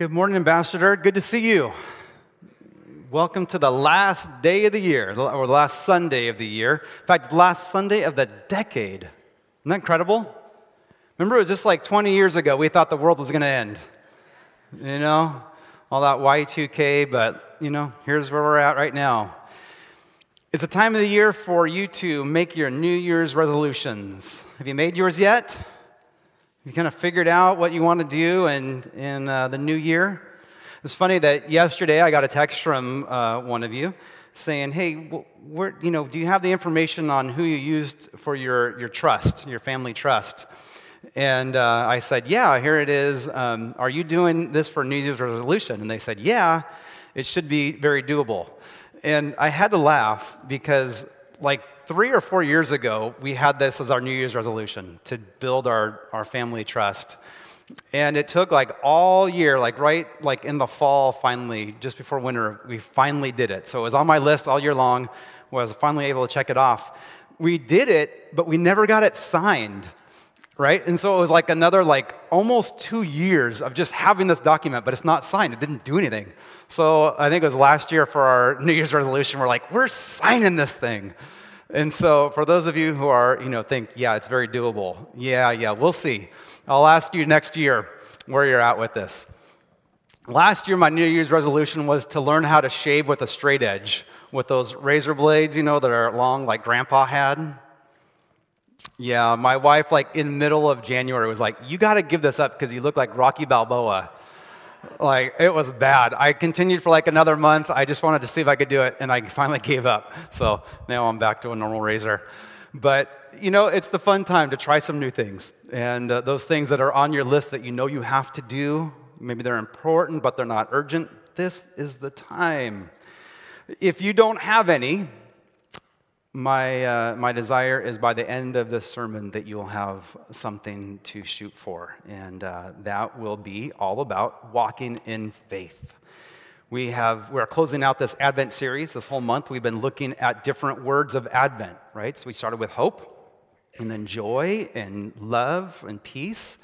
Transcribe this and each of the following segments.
Good morning, Ambassador. Good to see you. Welcome to the last day of the year, or the last Sunday of the year. In fact, last Sunday of the decade. Isn't that incredible? Remember, it was just like 20 years ago, we thought the world was going to end. You know, all that Y2K, but, you know, here's where we're at right now. It's a time of the year for you to make your New Year's resolutions. Have you made yours yet? You kind of figured out what you want to do in, in uh, the new year? It's funny that yesterday I got a text from uh, one of you saying, hey, where, you know, do you have the information on who you used for your, your trust, your family trust? And uh, I said, yeah, here it is. Um, are you doing this for New Year's resolution? And they said, yeah, it should be very doable. And I had to laugh because, like, three or four years ago, we had this as our New Year's resolution to build our, our family trust. And it took like all year, like right like in the fall, finally, just before winter, we finally did it. So it was on my list all year long, was finally able to check it off. We did it, but we never got it signed right? And so it was like another like almost two years of just having this document, but it's not signed. It didn't do anything. So I think it was last year for our New Year's resolution, we're like, we're signing this thing. And so, for those of you who are, you know, think, yeah, it's very doable. Yeah, yeah, we'll see. I'll ask you next year where you're at with this. Last year, my New Year's resolution was to learn how to shave with a straight edge, with those razor blades, you know, that are long, like Grandpa had. Yeah, my wife, like in middle of January, was like, "You got to give this up because you look like Rocky Balboa." Like, it was bad. I continued for like another month. I just wanted to see if I could do it, and I finally gave up. So now I'm back to a normal razor. But, you know, it's the fun time to try some new things. And uh, those things that are on your list that you know you have to do, maybe they're important, but they're not urgent, this is the time. If you don't have any, my, uh, my desire is by the end of this sermon that you'll have something to shoot for, and uh, that will be all about walking in faith. We have, we're closing out this Advent series. This whole month, we've been looking at different words of Advent, right? So we started with hope, and then joy, and love, and peace.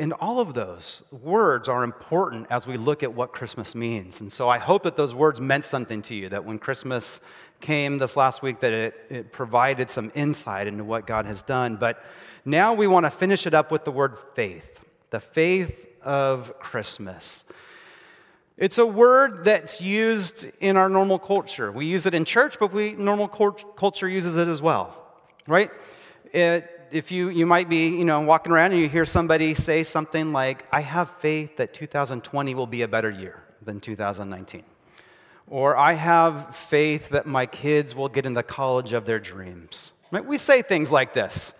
And all of those words are important as we look at what Christmas means. And so I hope that those words meant something to you, that when Christmas came this last week that it, it provided some insight into what God has done. But now we want to finish it up with the word faith, the faith of Christmas. It's a word that's used in our normal culture. We use it in church, but we normal culture uses it as well, right? It, if you, you might be you know, walking around and you hear somebody say something like, I have faith that 2020 will be a better year than 2019. Or I have faith that my kids will get in the college of their dreams. Right? We say things like this.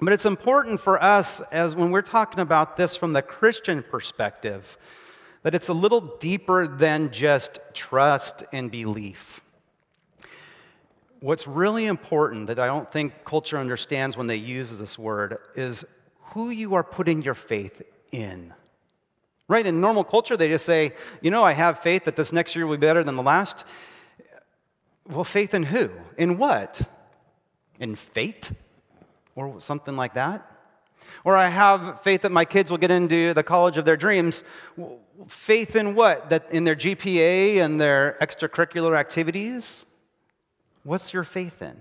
But it's important for us, as when we're talking about this from the Christian perspective, that it's a little deeper than just trust and belief. What's really important that I don't think culture understands when they use this word is who you are putting your faith in. Right? In normal culture, they just say, you know, I have faith that this next year will be better than the last. Well, faith in who? In what? In fate? Or something like that? Or I have faith that my kids will get into the college of their dreams. Faith in what? That in their GPA and their extracurricular activities? What's your faith in?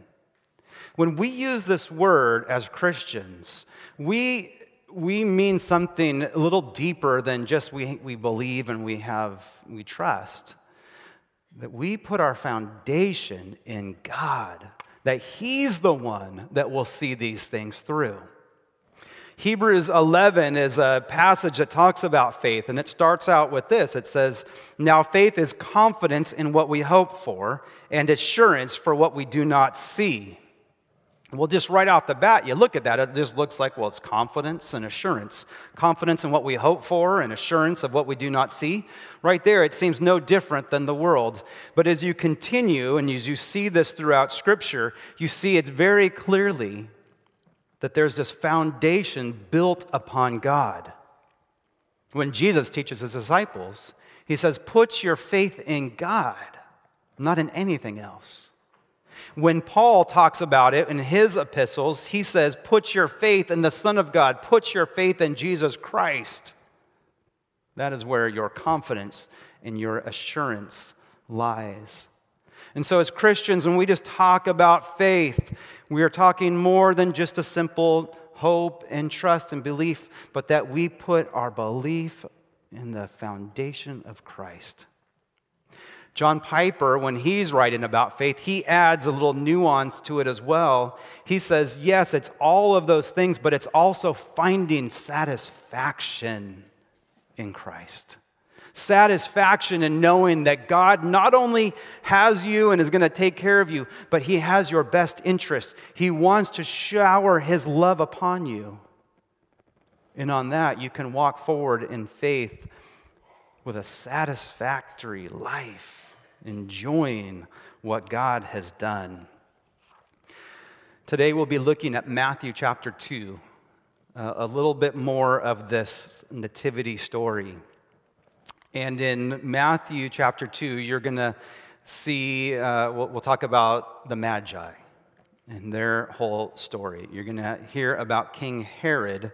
When we use this word as Christians, we we mean something a little deeper than just we, we believe and we have we trust that we put our foundation in god that he's the one that will see these things through hebrews 11 is a passage that talks about faith and it starts out with this it says now faith is confidence in what we hope for and assurance for what we do not see well, just right off the bat, you look at that, it just looks like, well, it's confidence and assurance. Confidence in what we hope for and assurance of what we do not see. Right there, it seems no different than the world. But as you continue and as you see this throughout Scripture, you see it very clearly that there's this foundation built upon God. When Jesus teaches his disciples, he says, Put your faith in God, not in anything else. When Paul talks about it in his epistles, he says, Put your faith in the Son of God, put your faith in Jesus Christ. That is where your confidence and your assurance lies. And so, as Christians, when we just talk about faith, we are talking more than just a simple hope and trust and belief, but that we put our belief in the foundation of Christ. John Piper, when he's writing about faith, he adds a little nuance to it as well. He says, yes, it's all of those things, but it's also finding satisfaction in Christ. Satisfaction in knowing that God not only has you and is going to take care of you, but He has your best interests. He wants to shower His love upon you. And on that, you can walk forward in faith with a satisfactory life, enjoying what God has done. Today, we'll be looking at Matthew chapter 2, uh, a little bit more of this nativity story. And in Matthew chapter 2, you're going to see, uh, we'll, we'll talk about the Magi and their whole story. You're going to hear about King Herod,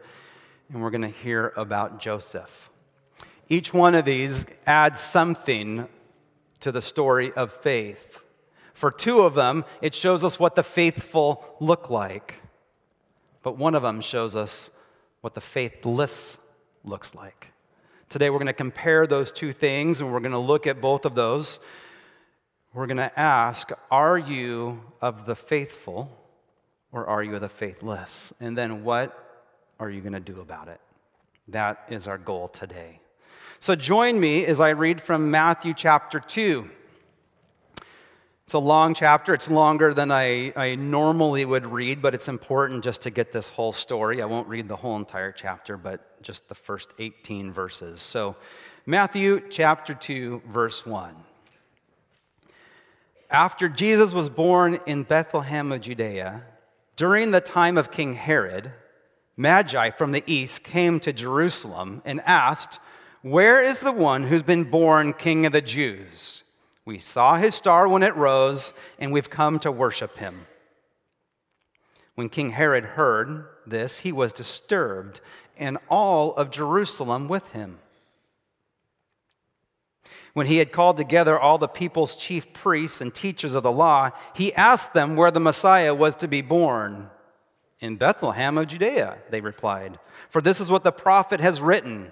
and we're going to hear about Joseph. Each one of these adds something to the story of faith. For two of them, it shows us what the faithful look like. But one of them shows us what the faithless looks like. Today, we're going to compare those two things and we're going to look at both of those. We're going to ask Are you of the faithful or are you of the faithless? And then, what are you going to do about it? That is our goal today. So join me as I read from Matthew chapter 2. It's a long chapter. It's longer than I, I normally would read, but it's important just to get this whole story. I won't read the whole entire chapter, but just the first 18 verses. So, Matthew chapter 2, verse 1. After Jesus was born in Bethlehem of Judea, during the time of King Herod, Magi from the east came to Jerusalem and asked, where is the one who's been born King of the Jews? We saw his star when it rose, and we've come to worship him. When King Herod heard this, he was disturbed, and all of Jerusalem with him. When he had called together all the people's chief priests and teachers of the law, he asked them where the Messiah was to be born. In Bethlehem of Judea, they replied, for this is what the prophet has written.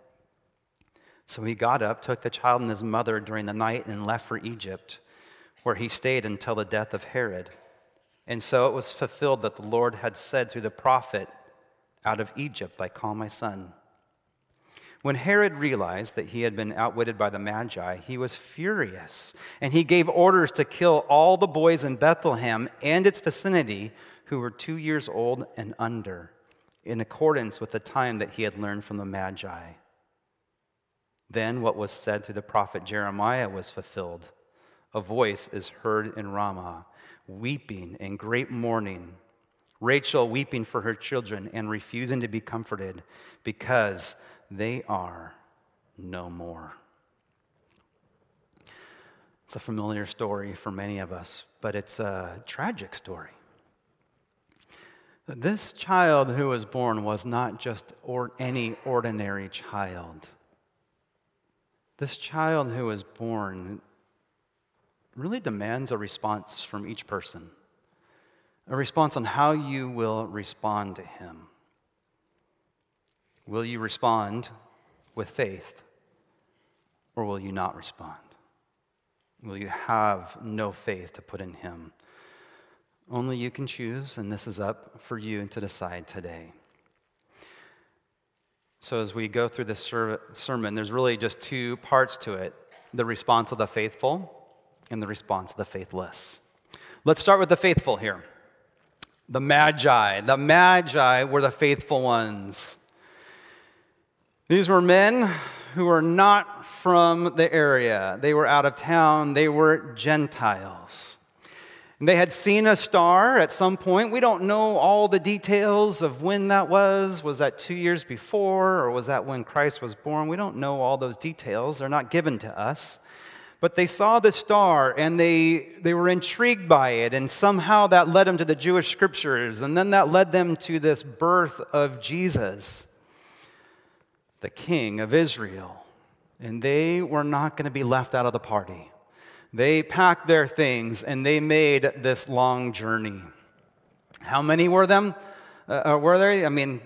So he got up, took the child and his mother during the night, and left for Egypt, where he stayed until the death of Herod. And so it was fulfilled that the Lord had said through the prophet, Out of Egypt I call my son. When Herod realized that he had been outwitted by the Magi, he was furious, and he gave orders to kill all the boys in Bethlehem and its vicinity who were two years old and under, in accordance with the time that he had learned from the Magi. Then what was said through the prophet Jeremiah was fulfilled. A voice is heard in Ramah, weeping in great mourning. Rachel weeping for her children and refusing to be comforted because they are no more. It's a familiar story for many of us, but it's a tragic story. This child who was born was not just or any ordinary child. This child who was born really demands a response from each person, a response on how you will respond to him. Will you respond with faith, or will you not respond? Will you have no faith to put in Him? Only you can choose, and this is up for you to decide today. So, as we go through this sermon, there's really just two parts to it the response of the faithful and the response of the faithless. Let's start with the faithful here. The Magi. The Magi were the faithful ones. These were men who were not from the area. They were out of town, they were Gentiles. They had seen a star at some point. We don't know all the details of when that was. Was that two years before, or was that when Christ was born? We don't know all those details. They're not given to us. But they saw the star and they, they were intrigued by it, and somehow that led them to the Jewish scriptures, and then that led them to this birth of Jesus, the King of Israel and they were not going to be left out of the party. They packed their things and they made this long journey. How many were them? Uh, uh, were there? I mean,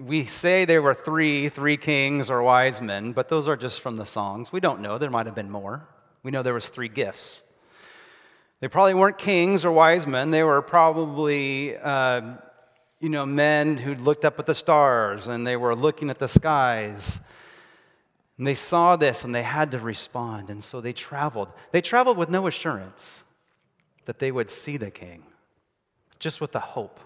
we say there were three, three kings or wise men, but those are just from the songs. We don't know. There might have been more. We know there was three gifts. They probably weren't kings or wise men. They were probably, uh, you know, men who looked up at the stars and they were looking at the skies and they saw this and they had to respond. And so they traveled. They traveled with no assurance that they would see the king, just with the hope.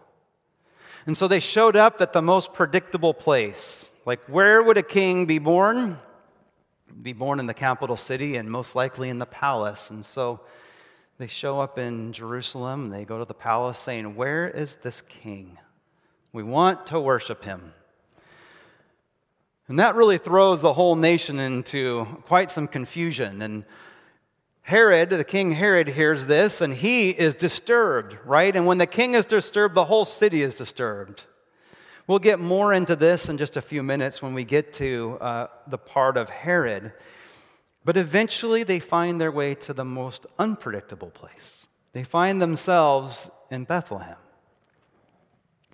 And so they showed up at the most predictable place. Like, where would a king be born? Be born in the capital city and most likely in the palace. And so they show up in Jerusalem. They go to the palace saying, Where is this king? We want to worship him. And that really throws the whole nation into quite some confusion. And Herod, the king Herod, hears this and he is disturbed, right? And when the king is disturbed, the whole city is disturbed. We'll get more into this in just a few minutes when we get to uh, the part of Herod. But eventually they find their way to the most unpredictable place. They find themselves in Bethlehem,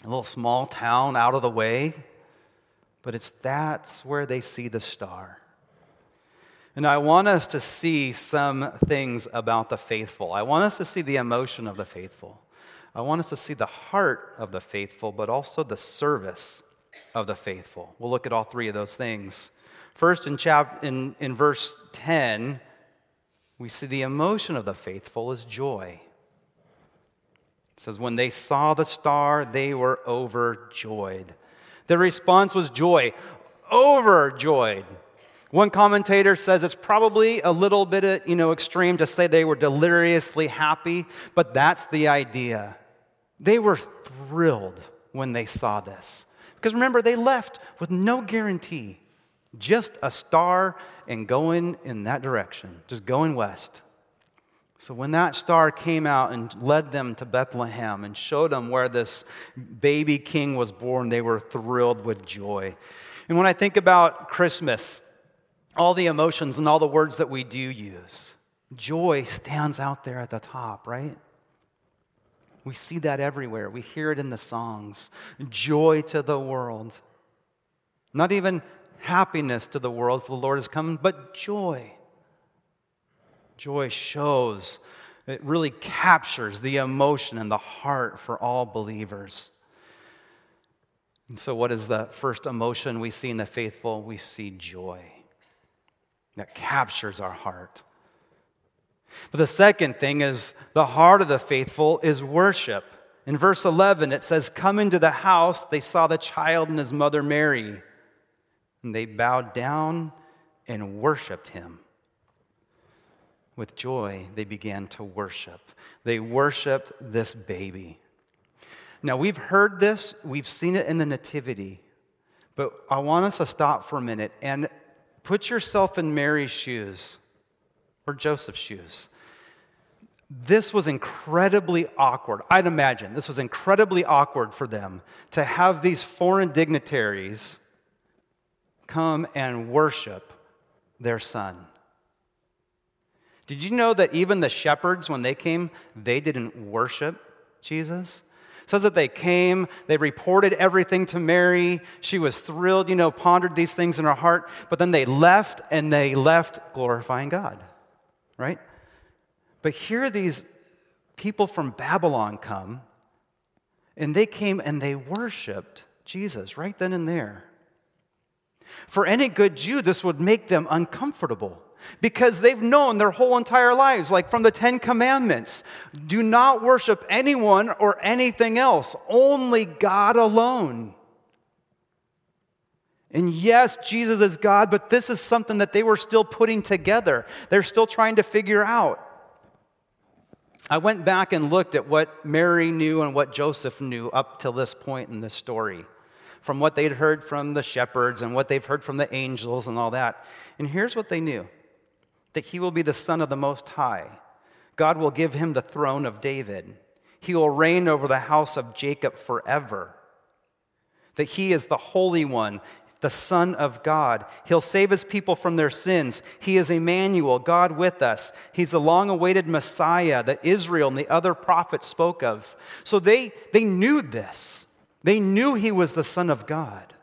a little small town out of the way, but it's that's where they see the star. And I want us to see some things about the faithful. I want us to see the emotion of the faithful. I want us to see the heart of the faithful, but also the service of the faithful. We'll look at all three of those things. First, in, chap- in, in verse 10, we see the emotion of the faithful is joy. It says, When they saw the star, they were overjoyed. The response was joy, overjoyed. One commentator says it's probably a little bit uh, you know, extreme to say they were deliriously happy, but that's the idea. They were thrilled when they saw this. Because remember, they left with no guarantee, just a star and going in that direction, just going west. So when that star came out and led them to Bethlehem and showed them where this baby king was born, they were thrilled with joy. And when I think about Christmas, all the emotions and all the words that we do use, joy stands out there at the top, right? We see that everywhere. We hear it in the songs. Joy to the world. Not even happiness to the world, for the Lord is coming, but joy. Joy shows, it really captures the emotion and the heart for all believers. And so, what is the first emotion we see in the faithful? We see joy that captures our heart. But the second thing is the heart of the faithful is worship. In verse 11, it says, Come into the house, they saw the child and his mother Mary, and they bowed down and worshiped him. With joy, they began to worship. They worshiped this baby. Now, we've heard this, we've seen it in the Nativity, but I want us to stop for a minute and put yourself in Mary's shoes or Joseph's shoes. this was incredibly awkward. I'd imagine this was incredibly awkward for them to have these foreign dignitaries come and worship their son. Did you know that even the shepherds, when they came, they didn't worship Jesus? It says that they came, they reported everything to Mary. She was thrilled, you know, pondered these things in her heart, but then they left and they left glorifying God, right? But here these people from Babylon come, and they came and they worshiped Jesus right then and there. For any good Jew, this would make them uncomfortable because they've known their whole entire lives, like from the Ten Commandments do not worship anyone or anything else, only God alone. And yes, Jesus is God, but this is something that they were still putting together. They're still trying to figure out. I went back and looked at what Mary knew and what Joseph knew up till this point in this story, from what they'd heard from the shepherds and what they've heard from the angels and all that. And here's what they knew that he will be the Son of the Most High. God will give him the throne of David. He will reign over the house of Jacob forever. That he is the Holy One, the Son of God. He'll save his people from their sins. He is Emmanuel, God with us. He's the long awaited Messiah that Israel and the other prophets spoke of. So they, they knew this. They knew he was the Son of God.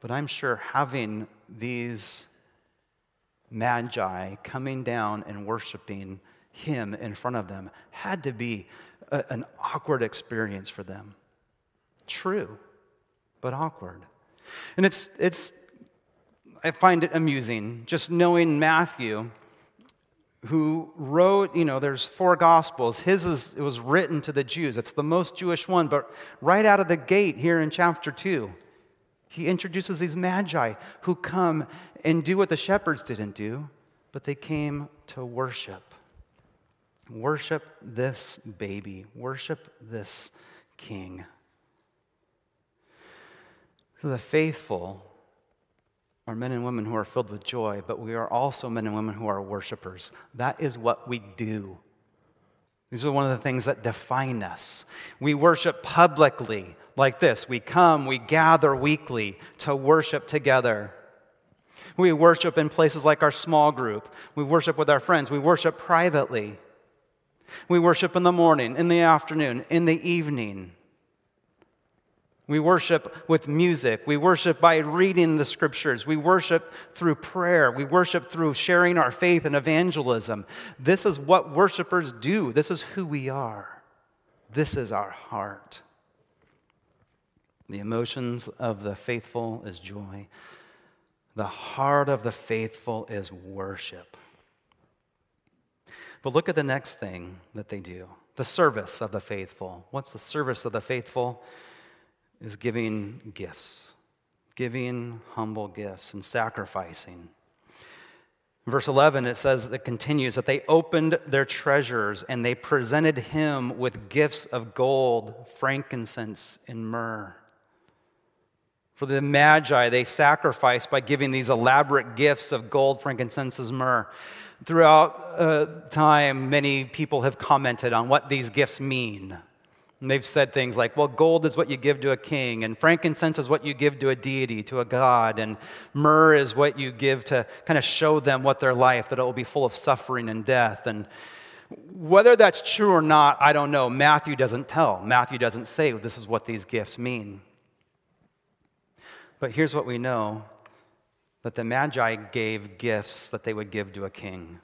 But I'm sure having these magi coming down and worshiping him in front of them had to be a, an awkward experience for them. True but awkward. And it's, it's, I find it amusing just knowing Matthew, who wrote, you know, there's four gospels. His is, it was written to the Jews. It's the most Jewish one, but right out of the gate here in chapter 2, he introduces these magi who come and do what the shepherds didn't do, but they came to worship. Worship this baby, worship this king. So the faithful are men and women who are filled with joy, but we are also men and women who are worshipers. That is what we do. These are one of the things that define us. We worship publicly like this. We come, we gather weekly to worship together. We worship in places like our small group. We worship with our friends. We worship privately. We worship in the morning, in the afternoon, in the evening. We worship with music. We worship by reading the scriptures. We worship through prayer. We worship through sharing our faith and evangelism. This is what worshipers do. This is who we are. This is our heart. The emotions of the faithful is joy. The heart of the faithful is worship. But look at the next thing that they do the service of the faithful. What's the service of the faithful? Is giving gifts, giving humble gifts and sacrificing. verse 11, it says, it continues that they opened their treasures and they presented him with gifts of gold, frankincense, and myrrh. For the Magi, they sacrificed by giving these elaborate gifts of gold, frankincense, and myrrh. Throughout uh, time, many people have commented on what these gifts mean. And they've said things like, well, gold is what you give to a king, and frankincense is what you give to a deity, to a god, and myrrh is what you give to kind of show them what their life, that it will be full of suffering and death. And whether that's true or not, I don't know. Matthew doesn't tell. Matthew doesn't say this is what these gifts mean. But here's what we know that the Magi gave gifts that they would give to a king.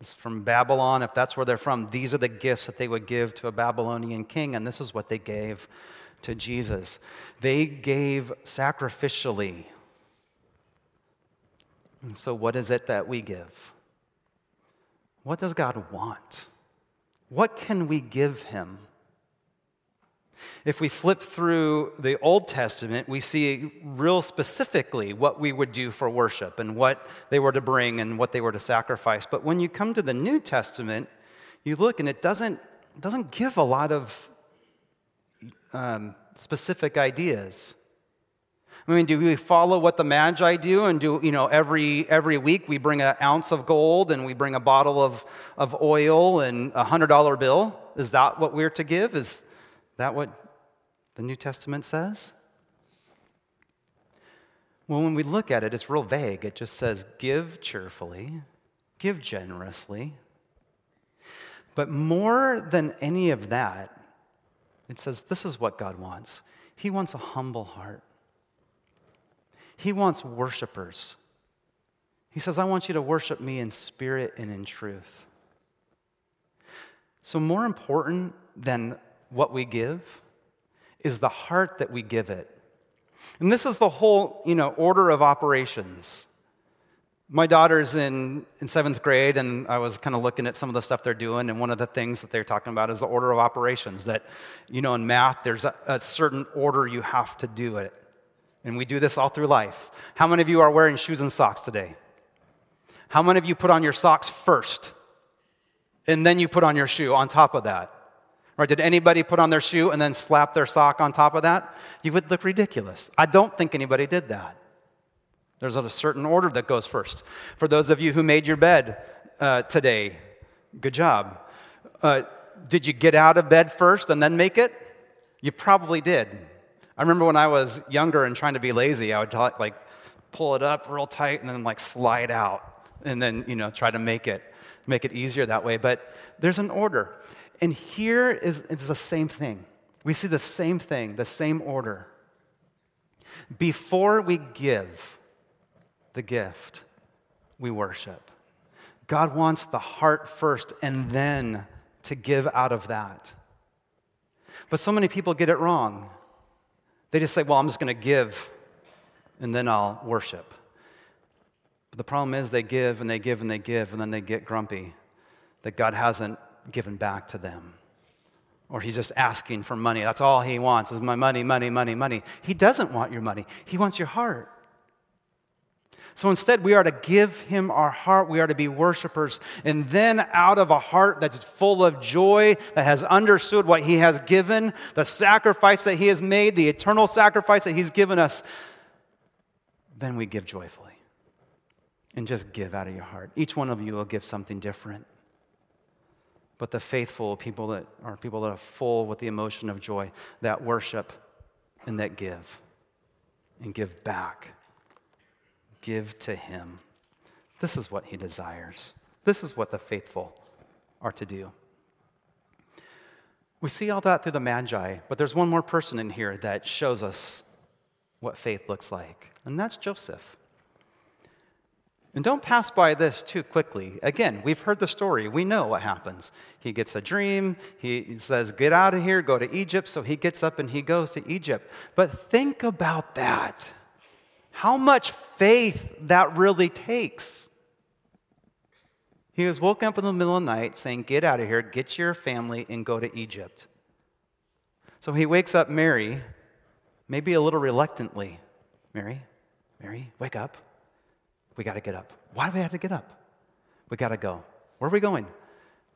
It's from Babylon, if that's where they're from, these are the gifts that they would give to a Babylonian king, and this is what they gave to Jesus. They gave sacrificially. And so, what is it that we give? What does God want? What can we give him? If we flip through the Old Testament, we see real specifically what we would do for worship and what they were to bring and what they were to sacrifice. But when you come to the New Testament, you look and it doesn't, doesn't give a lot of um, specific ideas. I mean, do we follow what the Magi do and do, you know, every, every week we bring an ounce of gold and we bring a bottle of, of oil and a $100 bill? Is that what we're to give? Is that what the New Testament says? Well, when we look at it, it's real vague. It just says, give cheerfully, give generously. But more than any of that, it says, this is what God wants. He wants a humble heart. He wants worshipers. He says, I want you to worship me in spirit and in truth. So, more important than what we give is the heart that we give it. And this is the whole, you know, order of operations. My daughter's in, in seventh grade, and I was kind of looking at some of the stuff they're doing, and one of the things that they're talking about is the order of operations. That, you know, in math, there's a, a certain order you have to do it. And we do this all through life. How many of you are wearing shoes and socks today? How many of you put on your socks first and then you put on your shoe on top of that? Right? Did anybody put on their shoe and then slap their sock on top of that? You would look ridiculous. I don't think anybody did that. There's a certain order that goes first. For those of you who made your bed uh, today, good job. Uh, did you get out of bed first and then make it? You probably did. I remember when I was younger and trying to be lazy, I would like pull it up real tight and then like slide out and then, you know, try to make it make it easier that way. But there's an order. And here is it's the same thing. We see the same thing, the same order. Before we give the gift, we worship. God wants the heart first and then to give out of that. But so many people get it wrong. They just say, well, I'm just going to give and then I'll worship. But the problem is they give and they give and they give and then they get grumpy that God hasn't given back to them. Or he's just asking for money. That's all he wants is my money, money, money, money. He doesn't want your money. He wants your heart. So instead, we are to give him our heart. We are to be worshipers. And then, out of a heart that's full of joy, that has understood what he has given, the sacrifice that he has made, the eternal sacrifice that he's given us, then we give joyfully. And just give out of your heart. Each one of you will give something different. But the faithful people that are people that are full with the emotion of joy, that worship and that give and give back give to him. This is what he desires. This is what the faithful are to do. We see all that through the Magi, but there's one more person in here that shows us what faith looks like, and that's Joseph. And don't pass by this too quickly. Again, we've heard the story. We know what happens. He gets a dream. He says, Get out of here, go to Egypt. So he gets up and he goes to Egypt. But think about that how much faith that really takes. He was woken up in the middle of the night saying, Get out of here, get your family, and go to Egypt. So he wakes up Mary, maybe a little reluctantly. Mary, Mary, wake up. We got to get up. Why do we have to get up? We got to go. Where are we going?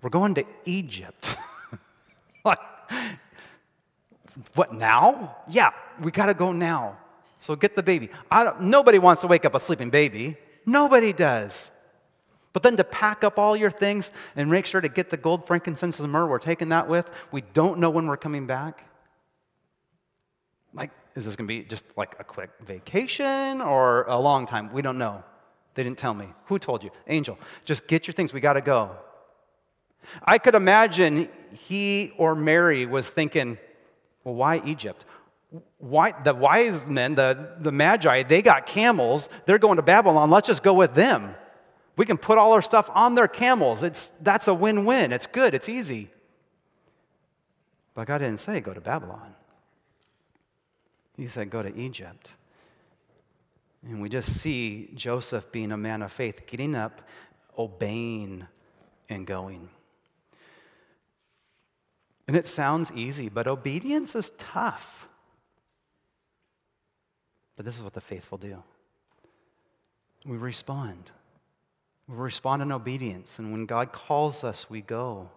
We're going to Egypt. what? What now? Yeah, we got to go now. So get the baby. nobody wants to wake up a sleeping baby. Nobody does. But then to pack up all your things and make sure to get the gold, frankincense, and myrrh, we're taking that with. We don't know when we're coming back. Like, is this going to be just like a quick vacation or a long time? We don't know. They didn't tell me. Who told you? Angel. Just get your things. We got to go. I could imagine he or Mary was thinking, well, why Egypt? why, the wise men, the, the magi, they got camels. They're going to Babylon. Let's just go with them. We can put all our stuff on their camels. It's, that's a win win. It's good. It's easy. But God didn't say go to Babylon, He said go to Egypt. And we just see Joseph being a man of faith, getting up, obeying, and going. And it sounds easy, but obedience is tough. But this is what the faithful do we respond. We respond in obedience. And when God calls us, we go.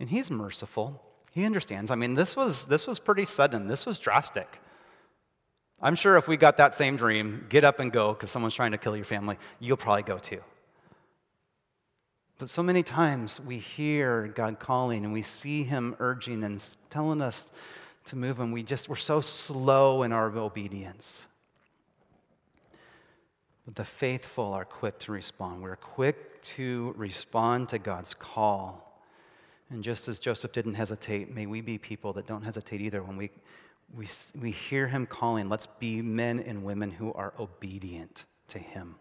And He's merciful. He understands. I mean, this was, this was pretty sudden, this was drastic. I'm sure if we got that same dream, get up and go because someone's trying to kill your family, you'll probably go too. But so many times we hear God calling and we see Him urging and telling us to move, and we just, we're so slow in our obedience. But the faithful are quick to respond. We're quick to respond to God's call. And just as Joseph didn't hesitate, may we be people that don't hesitate either when we, we, we hear him calling. Let's be men and women who are obedient to him.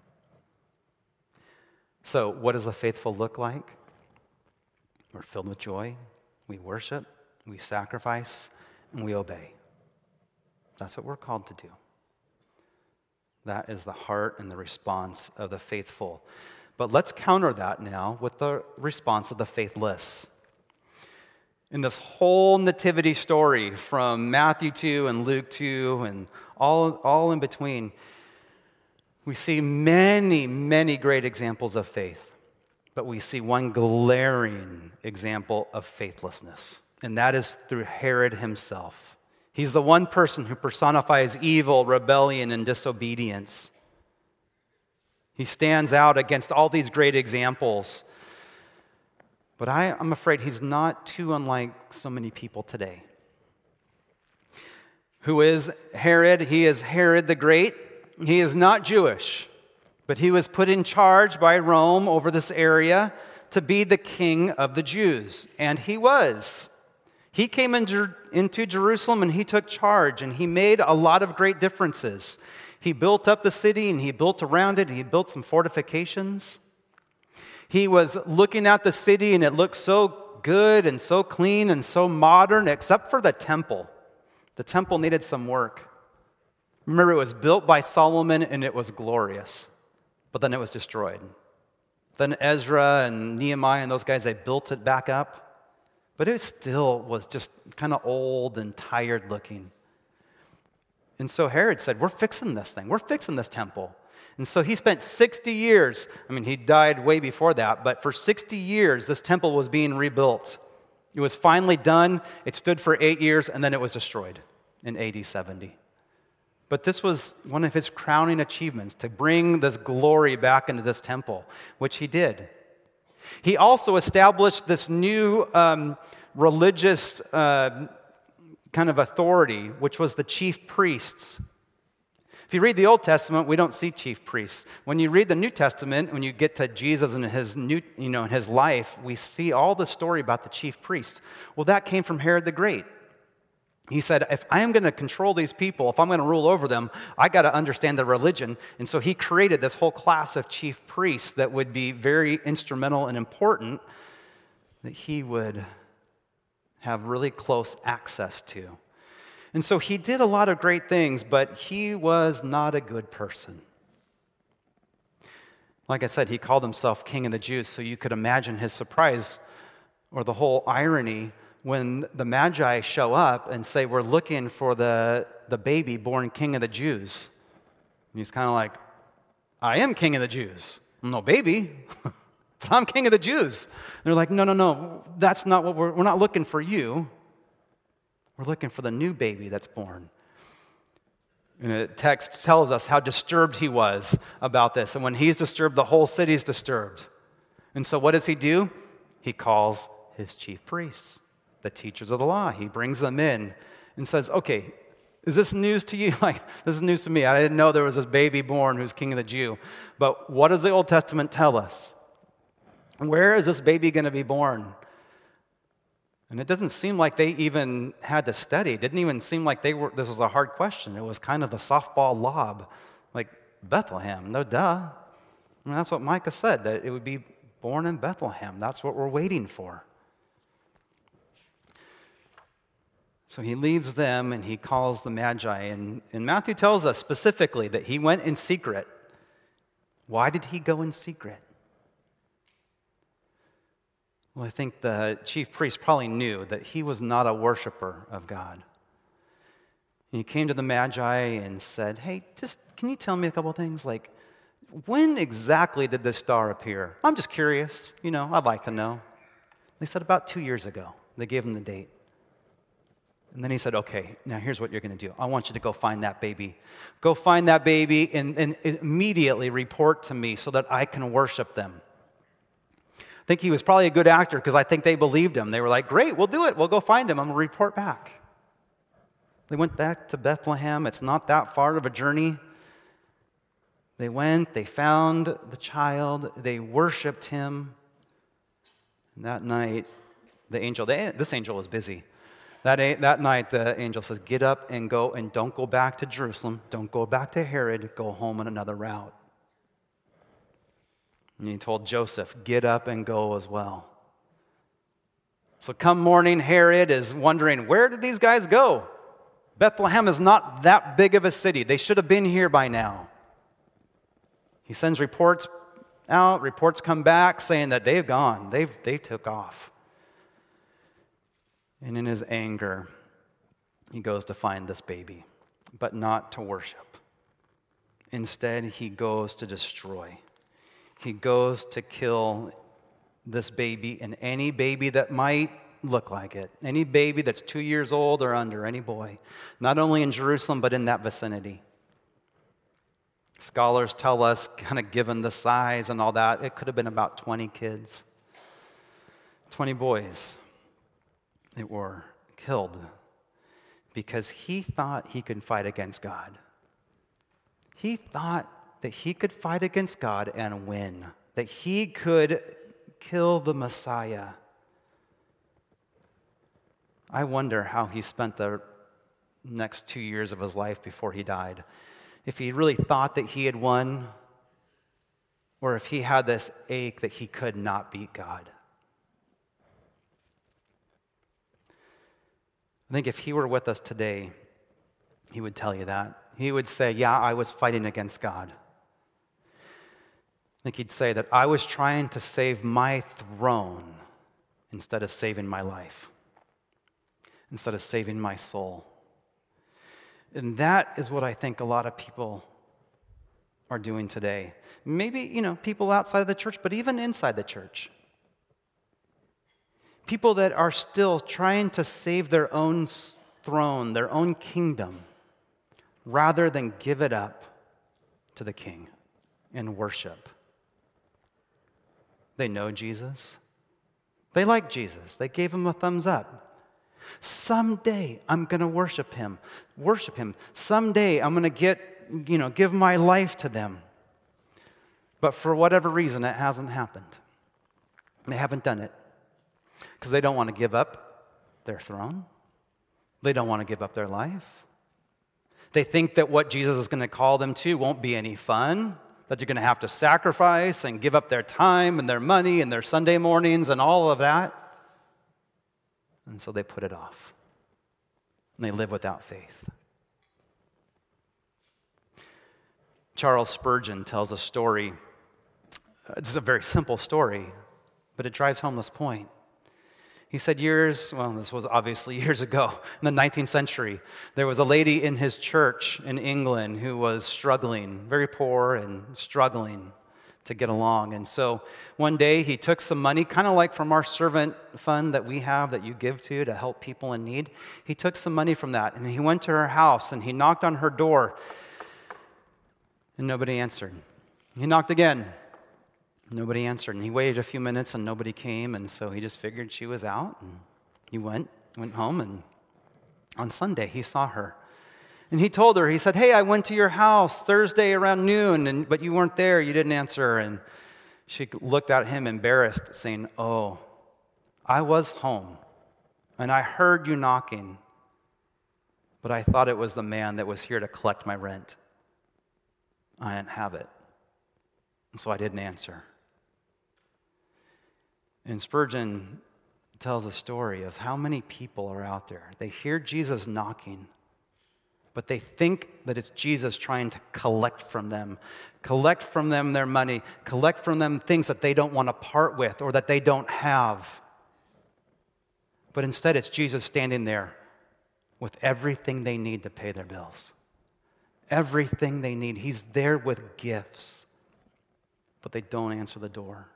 So, what does a faithful look like? We're filled with joy, we worship, we sacrifice, and we obey. That's what we're called to do. That is the heart and the response of the faithful. But let's counter that now with the response of the faithless. In this whole nativity story from Matthew 2 and Luke 2 and all, all in between, we see many, many great examples of faith, but we see one glaring example of faithlessness, and that is through Herod himself. He's the one person who personifies evil, rebellion, and disobedience. He stands out against all these great examples. But I, am afraid he's not too unlike so many people today. Who is Herod? He is Herod the Great. He is not Jewish, but he was put in charge by Rome over this area to be the king of the Jews. And he was. He came into Jerusalem and he took charge and he made a lot of great differences. He built up the city and he built around it and he built some fortifications. He was looking at the city and it looked so good and so clean and so modern, except for the temple. The temple needed some work. Remember, it was built by Solomon and it was glorious, but then it was destroyed. Then Ezra and Nehemiah and those guys, they built it back up. But it still was just kind of old and tired looking. And so Herod said, We're fixing this thing, we're fixing this temple. And so he spent 60 years. I mean, he died way before that, but for 60 years, this temple was being rebuilt. It was finally done. It stood for eight years, and then it was destroyed in AD 70. But this was one of his crowning achievements to bring this glory back into this temple, which he did. He also established this new um, religious uh, kind of authority, which was the chief priests. If you read the Old Testament, we don't see chief priests. When you read the New Testament, when you get to Jesus and his new, you know, his life, we see all the story about the chief priests. Well, that came from Herod the Great he said, if I am going to control these people, if I'm going to rule over them, I got to understand their religion. And so he created this whole class of chief priests that would be very instrumental and important that he would have really close access to. And so he did a lot of great things, but he was not a good person. Like I said, he called himself King of the Jews, so you could imagine his surprise or the whole irony when the Magi show up and say, We're looking for the, the baby born king of the Jews. And he's kind of like, I am king of the Jews. I'm no baby, but I'm king of the Jews. And they're like, No, no, no, that's not what we're, we're not looking for you. We're looking for the new baby that's born. And the text tells us how disturbed he was about this. And when he's disturbed, the whole city's disturbed. And so what does he do? He calls his chief priests the teachers of the law. He brings them in and says, Okay, is this news to you? Like, this is news to me. I didn't know there was this baby born who's king of the Jew. But what does the Old Testament tell us? Where is this baby going to be born? And it doesn't seem like they even had to study. It didn't even seem like they were, this was a hard question. It was kind of the softball lob, like Bethlehem. No duh. I mean, that's what Micah said, that it would be born in Bethlehem. That's what we're waiting for. So he leaves them and he calls the Magi. And, and Matthew tells us specifically that he went in secret. Why did he go in secret? Well, I think the chief priest probably knew that he was not a worshiper of God. he came to the Magi and said, Hey, just can you tell me a couple things? Like, when exactly did this star appear? I'm just curious. You know, I'd like to know. They said about two years ago. They gave him the date. And then he said, Okay, now here's what you're going to do. I want you to go find that baby. Go find that baby and, and immediately report to me so that I can worship them. I think he was probably a good actor because I think they believed him. They were like, Great, we'll do it. We'll go find him. I'm going to report back. They went back to Bethlehem. It's not that far of a journey. They went, they found the child, they worshiped him. And that night, the angel, they, this angel was busy. That, that night, the angel says, Get up and go, and don't go back to Jerusalem. Don't go back to Herod. Go home on another route. And he told Joseph, Get up and go as well. So, come morning, Herod is wondering, Where did these guys go? Bethlehem is not that big of a city. They should have been here by now. He sends reports out, reports come back saying that they've gone, they've, they took off. And in his anger, he goes to find this baby, but not to worship. Instead, he goes to destroy. He goes to kill this baby and any baby that might look like it. Any baby that's two years old or under, any boy, not only in Jerusalem, but in that vicinity. Scholars tell us, kind of given the size and all that, it could have been about 20 kids, 20 boys that were killed because he thought he could fight against God. He thought that he could fight against God and win, that he could kill the Messiah. I wonder how he spent the next two years of his life before he died if he really thought that he had won, or if he had this ache that he could not beat God. I think if he were with us today, he would tell you that. He would say, Yeah, I was fighting against God. Think he'd say that I was trying to save my throne instead of saving my life, instead of saving my soul. And that is what I think a lot of people are doing today. Maybe, you know, people outside of the church, but even inside the church. People that are still trying to save their own throne, their own kingdom, rather than give it up to the king in worship. They know Jesus. They like Jesus. They gave him a thumbs up. Someday I'm going to worship him. Worship him. Someday I'm going to get, you know, give my life to them. But for whatever reason, it hasn't happened. They haven't done it because they don't want to give up their throne. They don't want to give up their life. They think that what Jesus is going to call them to won't be any fun, that they're going to have to sacrifice and give up their time and their money and their Sunday mornings and all of that. And so they put it off. And they live without faith. Charles Spurgeon tells a story. It's a very simple story, but it drives home this point. He said, years, well, this was obviously years ago, in the 19th century, there was a lady in his church in England who was struggling, very poor and struggling to get along. And so one day he took some money, kind of like from our servant fund that we have that you give to to help people in need. He took some money from that and he went to her house and he knocked on her door and nobody answered. He knocked again. Nobody answered. And he waited a few minutes and nobody came. And so he just figured she was out. And he went, went home. And on Sunday, he saw her. And he told her, he said, Hey, I went to your house Thursday around noon, and, but you weren't there. You didn't answer. And she looked at him embarrassed, saying, Oh, I was home, and I heard you knocking, but I thought it was the man that was here to collect my rent. I didn't have it, and so I didn't answer. And Spurgeon tells a story of how many people are out there. They hear Jesus knocking but they think that it's Jesus trying to collect from them, collect from them their money, collect from them things that they don't want to part with or that they don't have. But instead, it's Jesus standing there with everything they need to pay their bills. Everything they need. He's there with gifts, but they don't answer the door.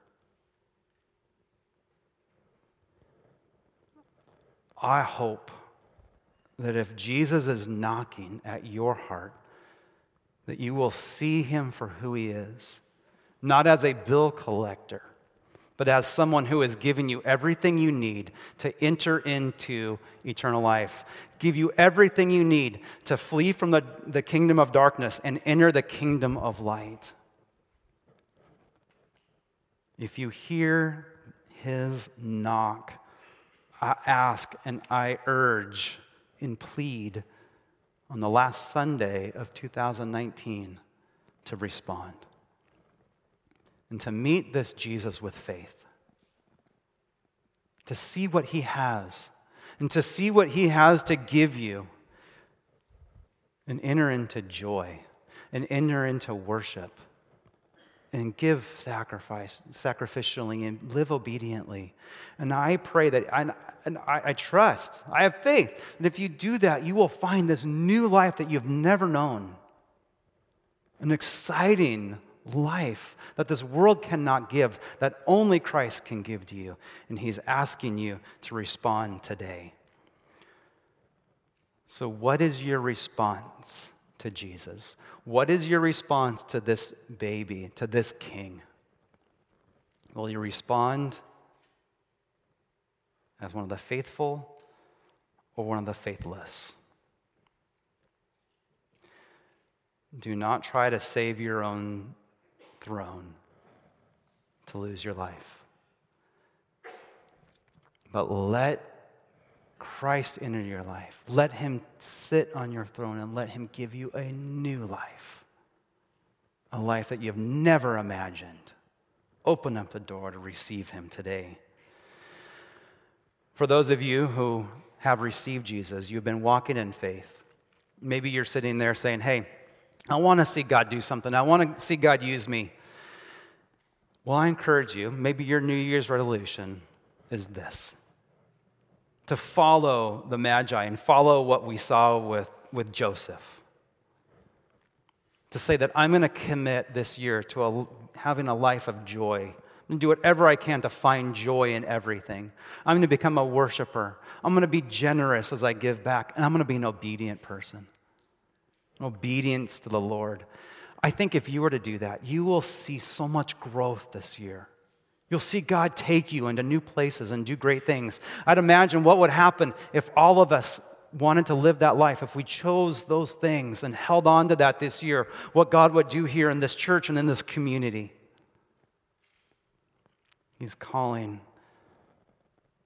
I hope that if Jesus is knocking at your heart, that you will see him for who he is, not as a bill collector, but as someone who has given you everything you need to enter into eternal life, give you everything you need to flee from the, the kingdom of darkness and enter the kingdom of light. If you hear his knock, I ask and I urge and plead on the last Sunday of 2019 to respond and to meet this Jesus with faith, to see what he has, and to see what he has to give you, and enter into joy, and enter into worship, and give sacrifice sacrificially, and live obediently. And I pray that, I, and I, I trust, I have faith that if you do that, you will find this new life that you've never known, an exciting life that this world cannot give, that only Christ can give to you. And He's asking you to respond today. So, what is your response to Jesus? What is your response to this baby, to this king? Will you respond as one of the faithful or one of the faithless? Do not try to save your own throne to lose your life. But let Christ enter your life. Let him sit on your throne and let him give you a new life, a life that you've never imagined. Open up the door to receive him today. For those of you who have received Jesus, you've been walking in faith. Maybe you're sitting there saying, Hey, I want to see God do something. I want to see God use me. Well, I encourage you, maybe your New Year's resolution is this to follow the Magi and follow what we saw with, with Joseph. To say that I'm going to commit this year to a, having a life of joy. To do whatever I can to find joy in everything. I'm going to become a worshiper. I'm going to be generous as I give back, and I'm going to be an obedient person obedience to the Lord. I think if you were to do that, you will see so much growth this year. You'll see God take you into new places and do great things. I'd imagine what would happen if all of us wanted to live that life, if we chose those things and held on to that this year, what God would do here in this church and in this community. He's calling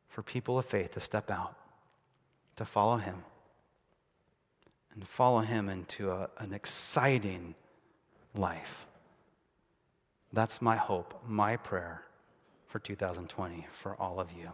for people of faith to step out, to follow Him and follow Him into a, an exciting life. That's my hope, my prayer for 2020 for all of you.